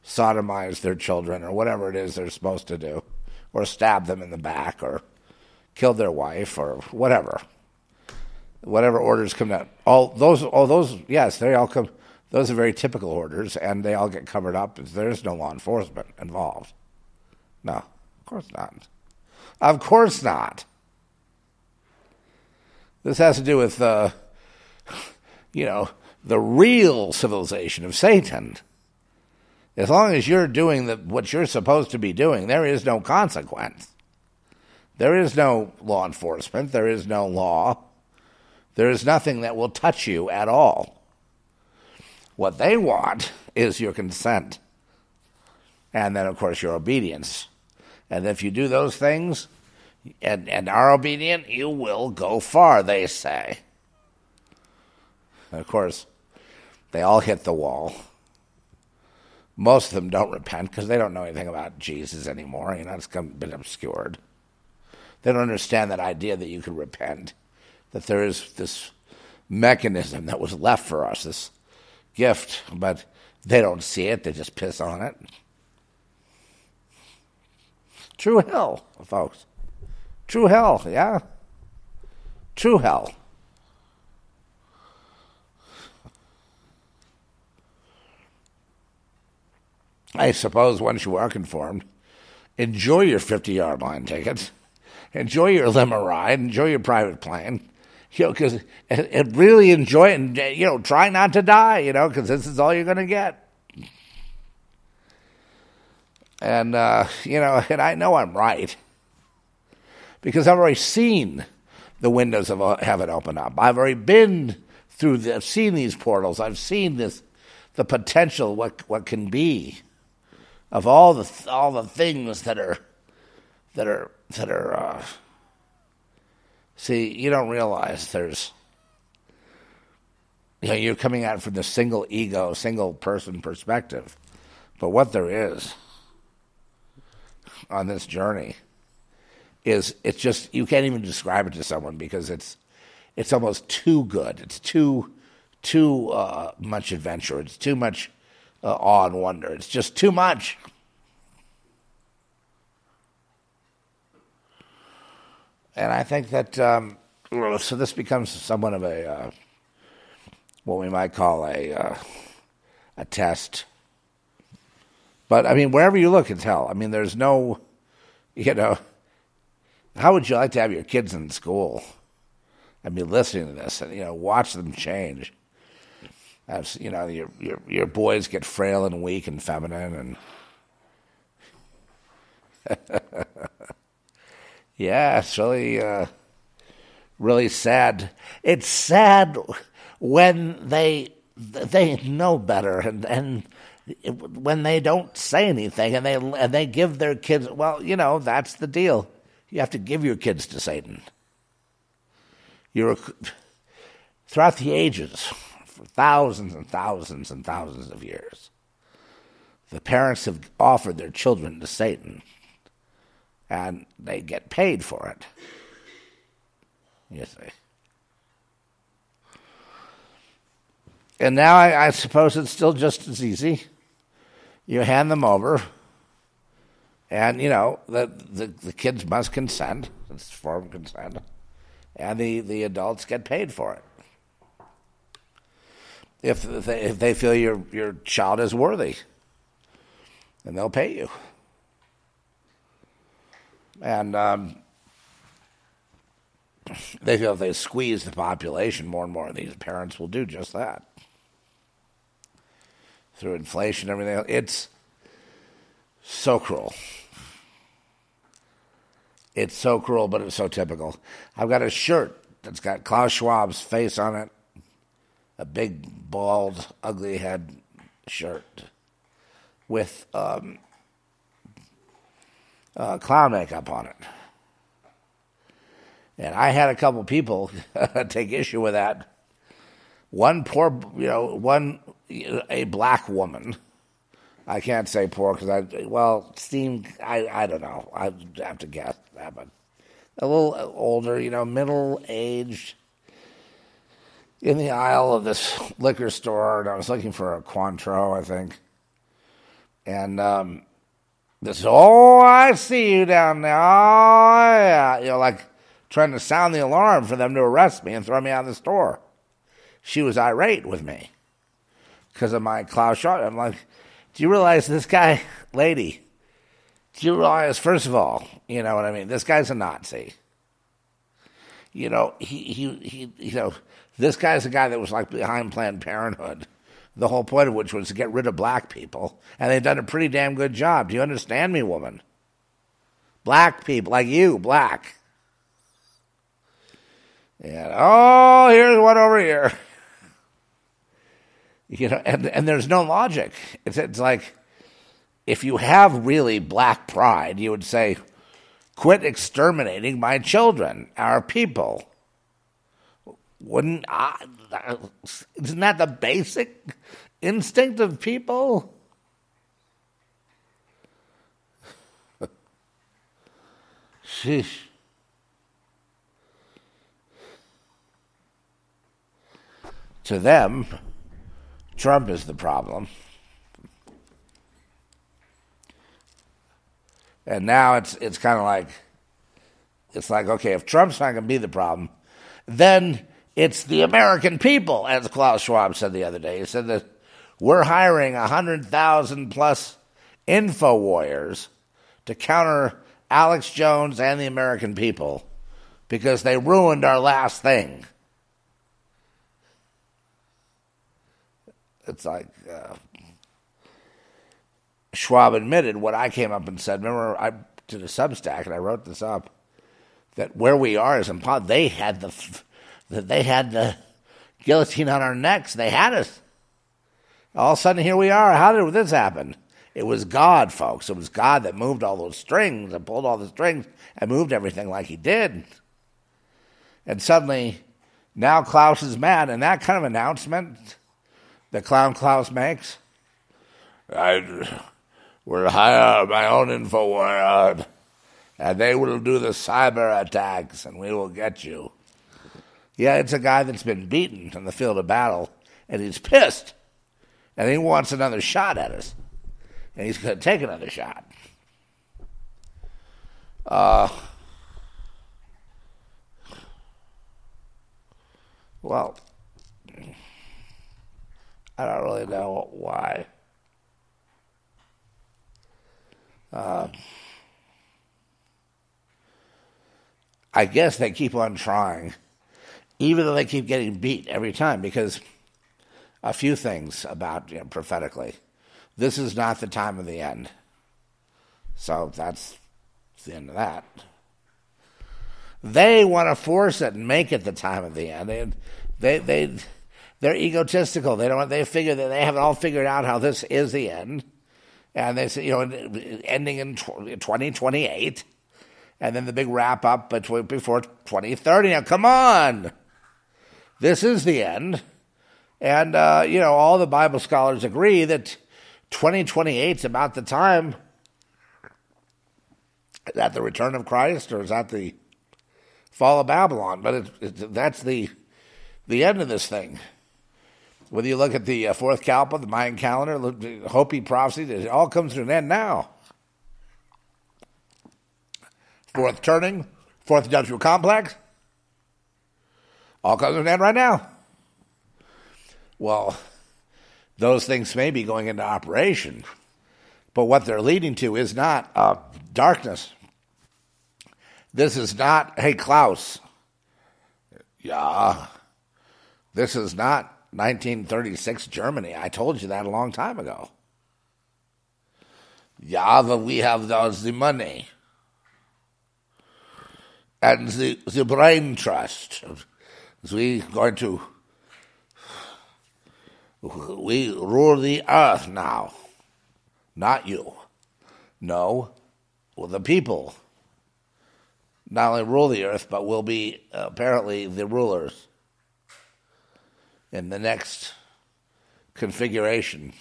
sodomized their children or whatever it is they're supposed to do, or stabbed them in the back, or killed their wife, or whatever. Whatever orders come down. All those, all those, yes, they all come. Those are very typical orders, and they all get covered up. There is no law enforcement involved. No, of course not. Of course not. This has to do with, uh, you know, the real civilization of Satan. As long as you're doing the, what you're supposed to be doing, there is no consequence. There is no law enforcement. There is no law. There is nothing that will touch you at all. What they want is your consent. And then, of course, your obedience. And if you do those things and, and are obedient, you will go far, they say. And of course, they all hit the wall most of them don't repent because they don't know anything about Jesus anymore. You know, it's been obscured. They don't understand that idea that you can repent, that there is this mechanism that was left for us, this gift, but they don't see it. They just piss on it. True hell, folks. True hell, yeah? True hell. I suppose once you are conformed, enjoy your 50 yard line tickets, enjoy your limo ride, enjoy your private plane, you know, because and really enjoy it and, you know, try not to die, you know, because this is all you're going to get. And, uh, you know, and I know I'm right because I've already seen the windows of heaven open up. I've already been through, the, I've seen these portals. I've seen this, the potential, what, what can be of all the all the things that are that are that are uh, see you don't realize there's you know you're coming at it from the single ego single person perspective but what there is on this journey is it's just you can't even describe it to someone because it's it's almost too good it's too too uh, much adventure it's too much uh, awe and wonder. It's just too much. And I think that um, so this becomes somewhat of a uh, what we might call a uh, a test. But I mean, wherever you look, it's hell. I mean, there's no, you know, how would you like to have your kids in school? I mean, listening to this and you know, watch them change as you know your your your boys get frail and weak and feminine and [LAUGHS] yeah, it's really uh, really sad. It's sad when they they know better, and and when they don't say anything and they and they give their kids, well, you know, that's the deal. You have to give your kids to Satan. You're throughout the ages, for thousands and thousands and thousands of years, the parents have offered their children to Satan, and they get paid for it. You see. And now I, I, suppose it's still just as easy. You hand them over, and you know the the, the kids must consent. It's form consent, and the, the adults get paid for it. If they, if they feel your your child is worthy, and they'll pay you. And um, they feel if they squeeze the population more and more, these parents will do just that through inflation, everything. It's so cruel. It's so cruel, but it's so typical. I've got a shirt that's got Klaus Schwab's face on it, a big, bald, ugly head shirt with um, uh, clown makeup on it. And I had a couple people [LAUGHS] take issue with that. One poor, you know, one a black woman. I can't say poor because I well steam. I I don't know. I have to guess that, but a little older, you know, middle aged, in the aisle of this liquor store, and I was looking for a Cointreau, I think, and um, this oh I see you down there, oh yeah, you know, like trying to sound the alarm for them to arrest me and throw me out of the store. She was irate with me because of my Klaus Schwab. I'm like, do you realize this guy, lady? Do you realize, first of all, you know what I mean? This guy's a Nazi. You know, he, he, he, you know, this guy's a guy that was like behind Planned Parenthood. The whole point of which was to get rid of black people, and they've done a pretty damn good job. Do you understand me, woman? Black people, like you, black. Yeah. Oh, here's one over here. [LAUGHS] You know, and, and there's no logic. It's, it's like if you have really black pride, you would say, quit exterminating my children, our people. Wouldn't I, isn't that the basic instinct of people? Sheesh. To them, Trump is the problem. And now it's it's kind of like it's like okay, if Trump's not going to be the problem, then it's the American people, as Klaus Schwab said the other day. He said that we're hiring hundred thousand plus info warriors to counter Alex Jones and the American people because they ruined our last thing. it's like uh, Schwab admitted what I came up and said. Remember, I did a Substack and I wrote this up that where we are is impossible. They had the that they had the guillotine on our necks. They had us. All of a sudden, here we are. How did this happen? It was God, folks. It was God that moved all those strings and pulled all the strings and moved everything like He did. And suddenly, now Klaus is mad, and that kind of announcement that Clown Klaus makes? I will hire my own info world, and they will do the cyber attacks, and we will get you. Yeah, it's a guy that's been beaten in the field of battle, and he's pissed, and he wants another shot at us, and he's going to take another shot. Uh, well, I don't really know why. Uh, I guess they keep on trying, even though they keep getting beat every time, because a few things about you know, prophetically. This is not the time of the end. So that's the end of that. They want to force it and make it the time of the end. They, they, they They're egotistical. They don't. They figure that they haven't all figured out how this is the end, and they say you know ending in twenty twenty eight, and then the big wrap up before twenty thirty. Now come on, this is the end, and uh, you know all the Bible scholars agree that twenty twenty eight is about the time. Is that the return of Christ, or is that the fall of Babylon? But it, it, that's the the end of this thing. Whether you look at the uh, fourth Kalpa, the Mayan calendar, the Hopi prophecy, it all comes to an end now. Fourth turning, fourth industrial complex, all comes to an end right now. Well, those things may be going into operation, but what they're leading to is not uh, darkness. This is not, hey, Klaus. Yeah. This is not 1936 Germany. I told you that a long time ago. Yeah, but we have those, the money and the, the brain trust. We going to we rule the earth now, not you. No, well, the people not only rule the earth, but will be apparently the rulers in the next configuration.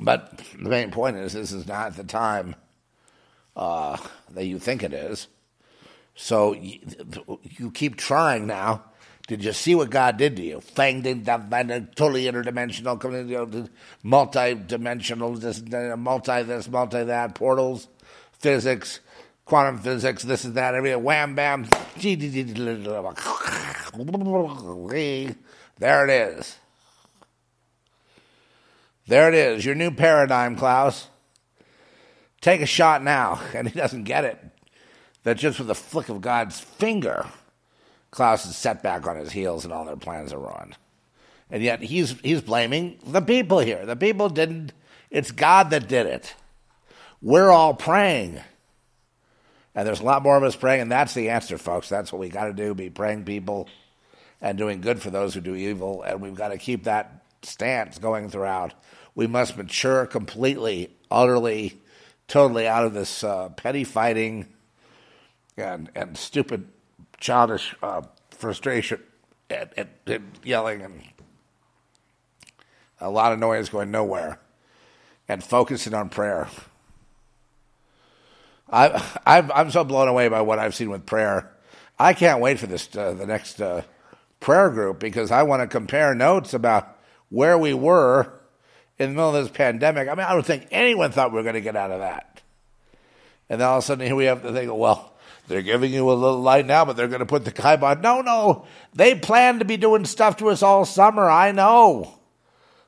But the main point is, this is not the time uh, that you think it is. So you, you, keep trying now. Did you see what God did to you? Fanged in, uh, totally interdimensional, multi-dimensional, this, uh, multi this, multi that, portals, physics, quantum physics, this and that, everything, wham bam, there it is. There it is, your new paradigm, Klaus. Take a shot now. [LAUGHS] And he doesn't get it. That just with a flick of God's finger, Klaus is set back on his heels and all their plans are ruined. And yet he's, he's blaming the people here. The people didn't, it's God that did it. We're all praying. And there's a lot more of us praying, and that's the answer, folks. That's what we got to do be praying people and doing good for those who do evil. And we've got to keep that stance going throughout. We must mature completely, utterly, totally out of this uh, petty fighting and, and stupid, childish uh, frustration and, and, and yelling and a lot of noise going nowhere and focusing on prayer. I, I'm, I'm so blown away by what I've seen with prayer. I can't wait for this uh, the next uh, prayer group because I want to compare notes about where we were in the middle of this pandemic. I mean, I don't think anyone thought we were going to get out of that. And then all of a sudden, here we have to think, well, they're giving you a little light now, but they're going to put the kibosh. No, no, they plan to be doing stuff to us all summer. I know.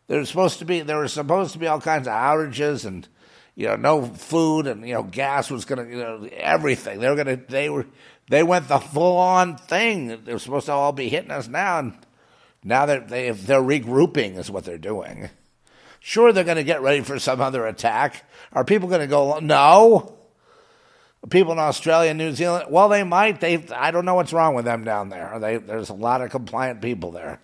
There's supposed to be there were supposed to be all kinds of outages and you know, no food and you know, gas was going to, you know, everything. They were going to, they were, they went the full on thing. They're supposed to all be hitting us now, and now they're they, they're regrouping is what they're doing. Sure, they're going to get ready for some other attack. Are people going to go? No. People in Australia, New Zealand, well, they might. They, I don't know what's wrong with them down there. They, there's a lot of compliant people there.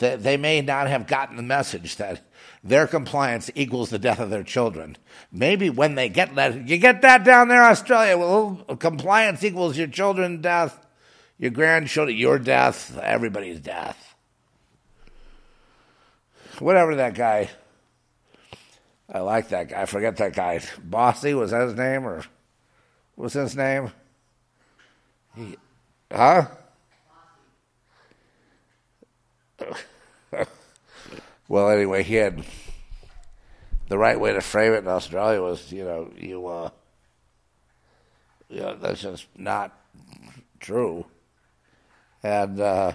They, they may not have gotten the message that their compliance equals the death of their children. Maybe when they get that, you get that down there, Australia. Well, compliance equals your children's death, your grandchildren, your death, everybody's death. Whatever that guy. I like that guy. I forget that guy. Bossy was that his name, or what's his name? He, huh? [LAUGHS] well, anyway, he had the right way to frame it in Australia was, you know, you, uh, you know, that's just not true. And, uh,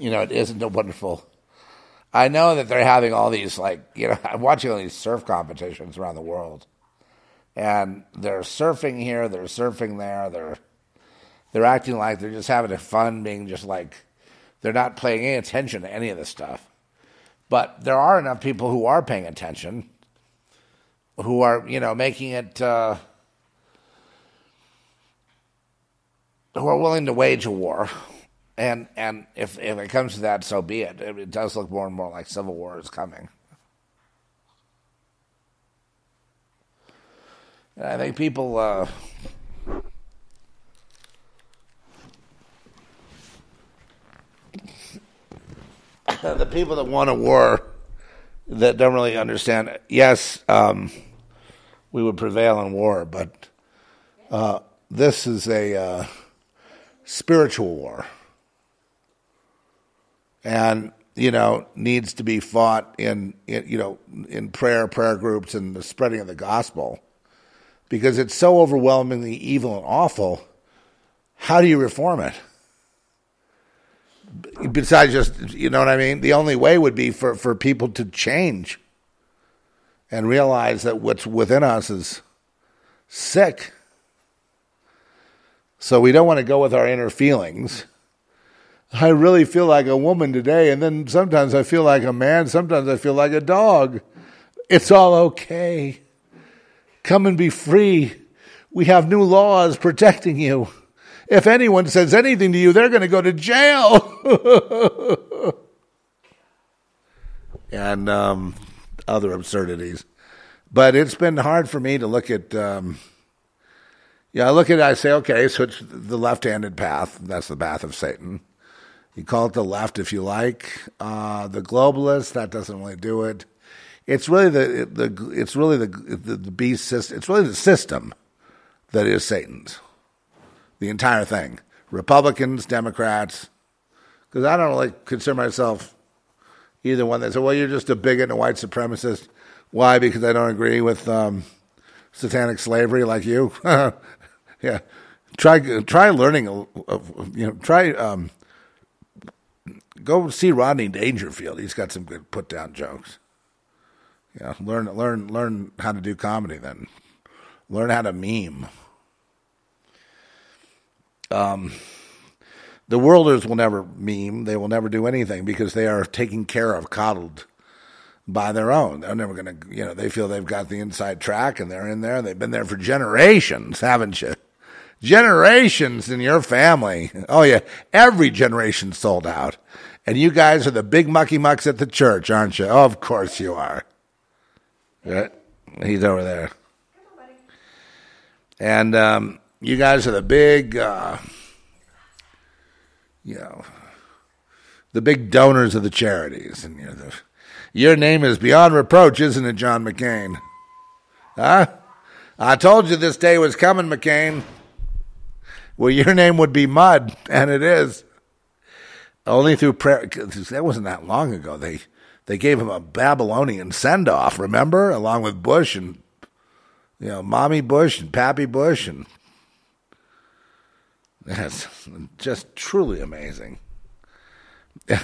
you know, it isn't a wonderful. I know that they're having all these, like, you know, [LAUGHS] I'm watching all these surf competitions around the world. And they're surfing here, they're surfing there, they're they're acting like they're just having fun, being just like they're not paying any attention to any of this stuff. But there are enough people who are paying attention, who are you know making it. Uh, who are willing to wage a war. And and if if it comes to that, so be it. It, it does look more and more like civil war is coming. And I think people. Uh, [COUGHS] the people that want a war that don't really understand. Yes, um, we would prevail in war, but uh, this is a uh, spiritual war, and you know needs to be fought in, in you know in prayer, prayer groups, and the spreading of the gospel, because it's so overwhelmingly evil and awful. How do you reform it? besides just you know what I mean. The only way would be for for people to change and realize that what's within us is sick. So we don't want to go with our inner feelings. I really feel like a woman today, and then sometimes I feel like a man, sometimes I feel like a dog. It's all okay. Come and be free. We have new laws protecting you. If anyone says anything to you, they're going to go to jail. [LAUGHS] and um, other absurdities. But it's been hard for me to look at. Um, yeah, I look at it, I say, okay, so it's the left handed path. That's the path of Satan. You call it the left if you like. Uh, the globalist, that doesn't really do it. It's really the, the it's really the, the, the beast system. It's really the system that is Satan's the entire thing. Republicans, Democrats, because I don't really consider myself either one. They say, well, you're just a bigot and a white supremacist. Why? Because I don't agree with um, satanic slavery like you. [LAUGHS] yeah, try try learning. You know, try um, go see Rodney Dangerfield. He's got some good put down jokes. Yeah, learn learn learn how to do comedy. Then learn how to meme. Um, the worlders will never meme. They will never do anything because they are taken care of, coddled by their own. They're never going to, you know, they feel they've got the inside track and they're in there. They've been there for generations, haven't you? Generations in your family. Oh, yeah. Every generation sold out. And you guys are the big mucky mucks at the church, aren't you? Oh, of course you are. Yeah. He's over there. And, um, you guys are the big, uh, you know, the big donors of the charities, and the, your name is beyond reproach, isn't it, John McCain? Huh? I told you this day was coming, McCain. Well, your name would be mud, and it is. Only through prayer. That wasn't that long ago. They they gave him a Babylonian send off. Remember, along with Bush and you know, Mommy Bush and Pappy Bush and that's just truly amazing. [LAUGHS] you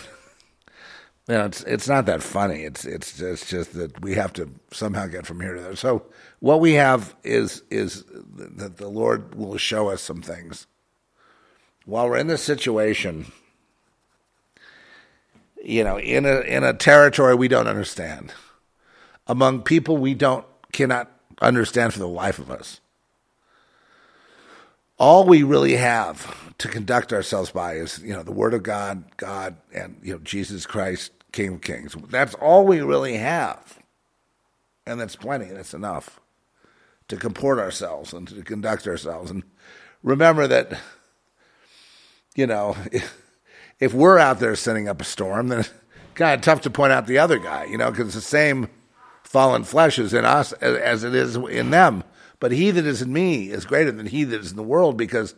know, it's it's not that funny. It's it's it's just that we have to somehow get from here to there. So what we have is is that the Lord will show us some things while we're in this situation. You know, in a in a territory we don't understand, among people we don't cannot understand for the life of us all we really have to conduct ourselves by is, you know, the Word of God, God, and, you know, Jesus Christ, King of Kings. That's all we really have. And that's plenty. That's enough to comport ourselves and to conduct ourselves. And remember that, you know, [LAUGHS] if, we're out there setting up a storm, then it's kind of tough to point out the other guy, you know, because it's the same fallen flesh is in us as, it is in them. But he that is in me is greater than he that is in the world because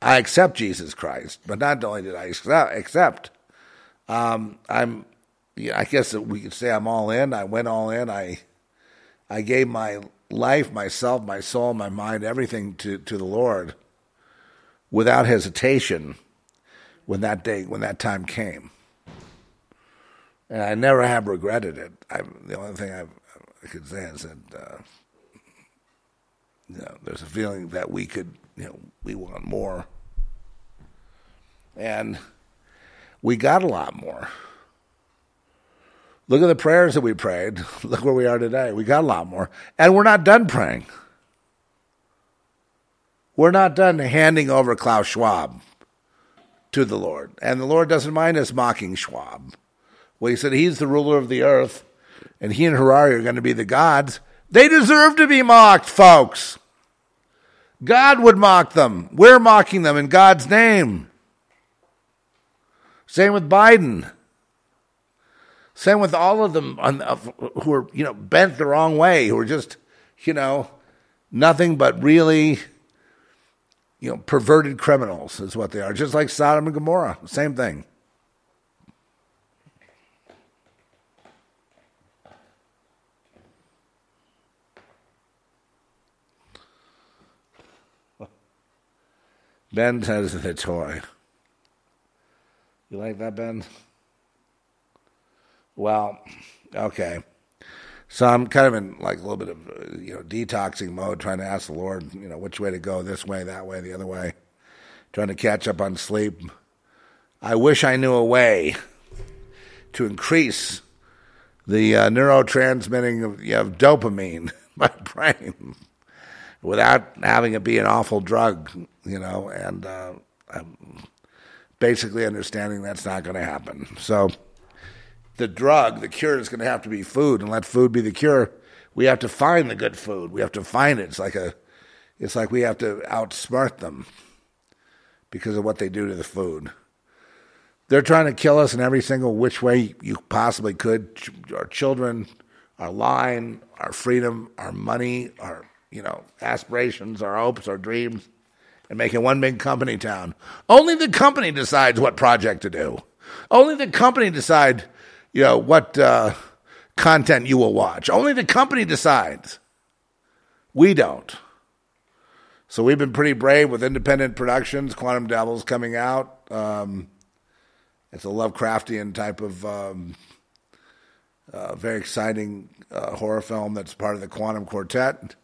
I accept Jesus Christ. But not only did I accept, um, I'm, I guess we could say I'm all in. I went all in. I, I gave my life, myself, my soul, my mind, everything to, to the Lord without hesitation when that day, when that time came. And I never have regretted it. I, the only thing I've, i could say is that uh, you know, there's a feeling that we could, you know, we want more. And we got a lot more. Look at the prayers that we prayed. [LAUGHS] Look where we are today. We got a lot more. And we're not done praying. We're not done handing over Klaus Schwab to the Lord. And the Lord doesn't mind us mocking Schwab. Well, he said he's the ruler of the earth, and he and Harari are going to be the gods. They deserve to be mocked, folks. God would mock them. We're mocking them in God's name. Same with Biden. Same with all of them on, who are, you know, bent the wrong way, who are just, you know, nothing but really, you know, perverted criminals is what they are. Just like Sodom and Gomorrah. Same thing. Ben says the toy. You like that, Ben? Well, okay. So I'm kind of in like a little bit of you know detoxing mode, trying to ask the Lord, you know, which way to go, this way, that way, the other way, trying to catch up on sleep. I wish I knew a way to increase the uh, neurotransmitting of, you know, dopamine [LAUGHS] in my brain without having it be an awful drug, you know, and uh, basically understanding that's not going to happen. So the drug, the cure is going to have to be food, and let food be the cure. We have to find the good food. We have to find it. It's like a, it's like we have to outsmart them because of what they do to the food. They're trying to kill us in every single which way you possibly could. Our children, our line, our freedom, our money, our you know aspirations, our hopes, our dreams, and making one big company town. Only the company decides what project to do. Only the company decide you know, what uh, content you will watch. Only the company decides. We don't. So we've been pretty brave with independent productions. Quantum Devils coming out. Um, it's a Lovecraftian type of um, uh, very exciting uh, horror film that's part of the Quantum Quartet,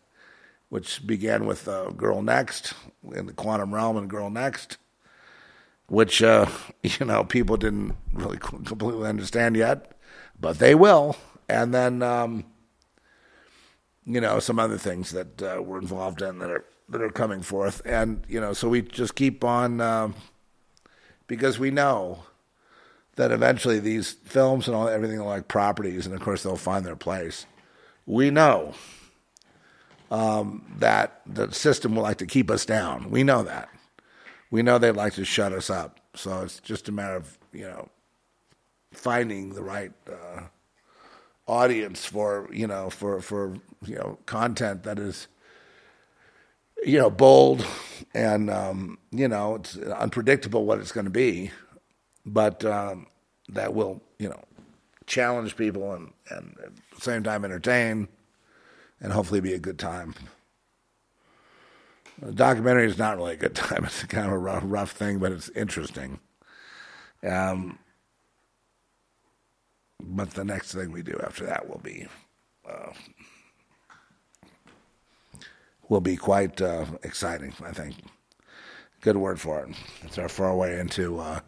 which began with uh, Girl Next in the quantum realm and Girl Next which uh, [LAUGHS] you know people didn't really [LAUGHS] completely understand yet, but they will. And then um, you know some other things that uh, we're involved in that are that are coming forth, and you know so we just keep on uh, because we know that eventually these films and all everything are like properties, and of course they'll find their place. We know um, that the system will like to keep us down. We know that we know they'd like to shut us up. So it's just a matter of you know finding the right uh, audience for you know for for you know content that is you know bold and um, you know it's unpredictable what it's going to be, but um, that will you know challenge people and and at the same time entertain and hopefully be a good time. The documentary is not really a good [LAUGHS] time. It's kind of a rough, rough thing, but it's interesting. Um, but the next thing we do after that will be uh, will be quite uh, exciting. I think. Good word for it. It's our foray into uh,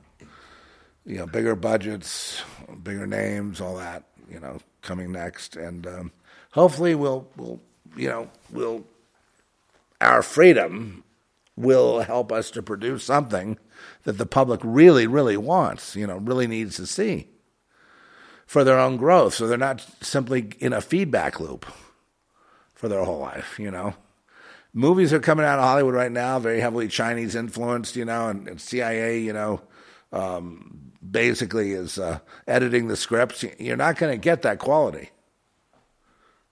you know bigger budgets, bigger names, all that. You know, coming next, and um, hopefully we'll we'll you know we'll our freedom will help us to produce something that the public really, really wants, you know, really needs to see for their own growth. So they're not simply in a feedback loop for their whole life, you know. Movies are coming out of Hollywood right now, very heavily Chinese influenced, you know, and, and CIA, you know, um, basically is uh, editing the scripts. You're not going to get that quality.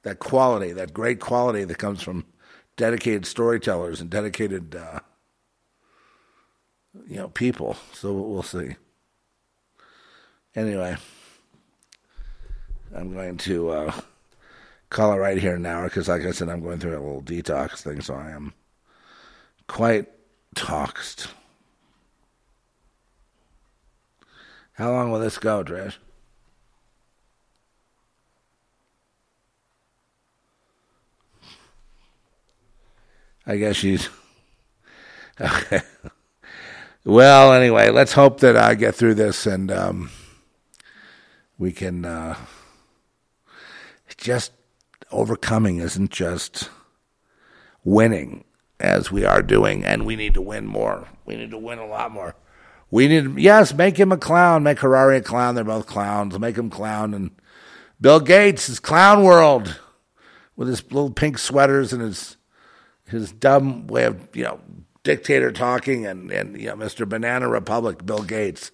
That quality, that great quality that comes from dedicated storytellers and dedicated, uh, you know, people. So we'll see. Anyway, I'm going to uh, call it right here now because, like I said, I'm going through a little detox thing, so I am quite toxed. How long will this go, Trish? I guess she's [LAUGHS] okay. Well, anyway, let's hope that I get through this and um, we can uh, just overcoming isn't just winning. as we are doing, and we need to win more. We need to win a lot more. We need, yes, make him a clown, make Harari a clown. They're both clowns. Make him clown. And Bill Gates is clown world with his little pink sweaters and his his dumb way of you know dictator talking and and you know Mr. Banana Republic, Bill Gates.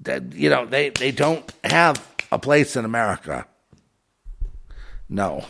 That you know they they don't have a place in America. No.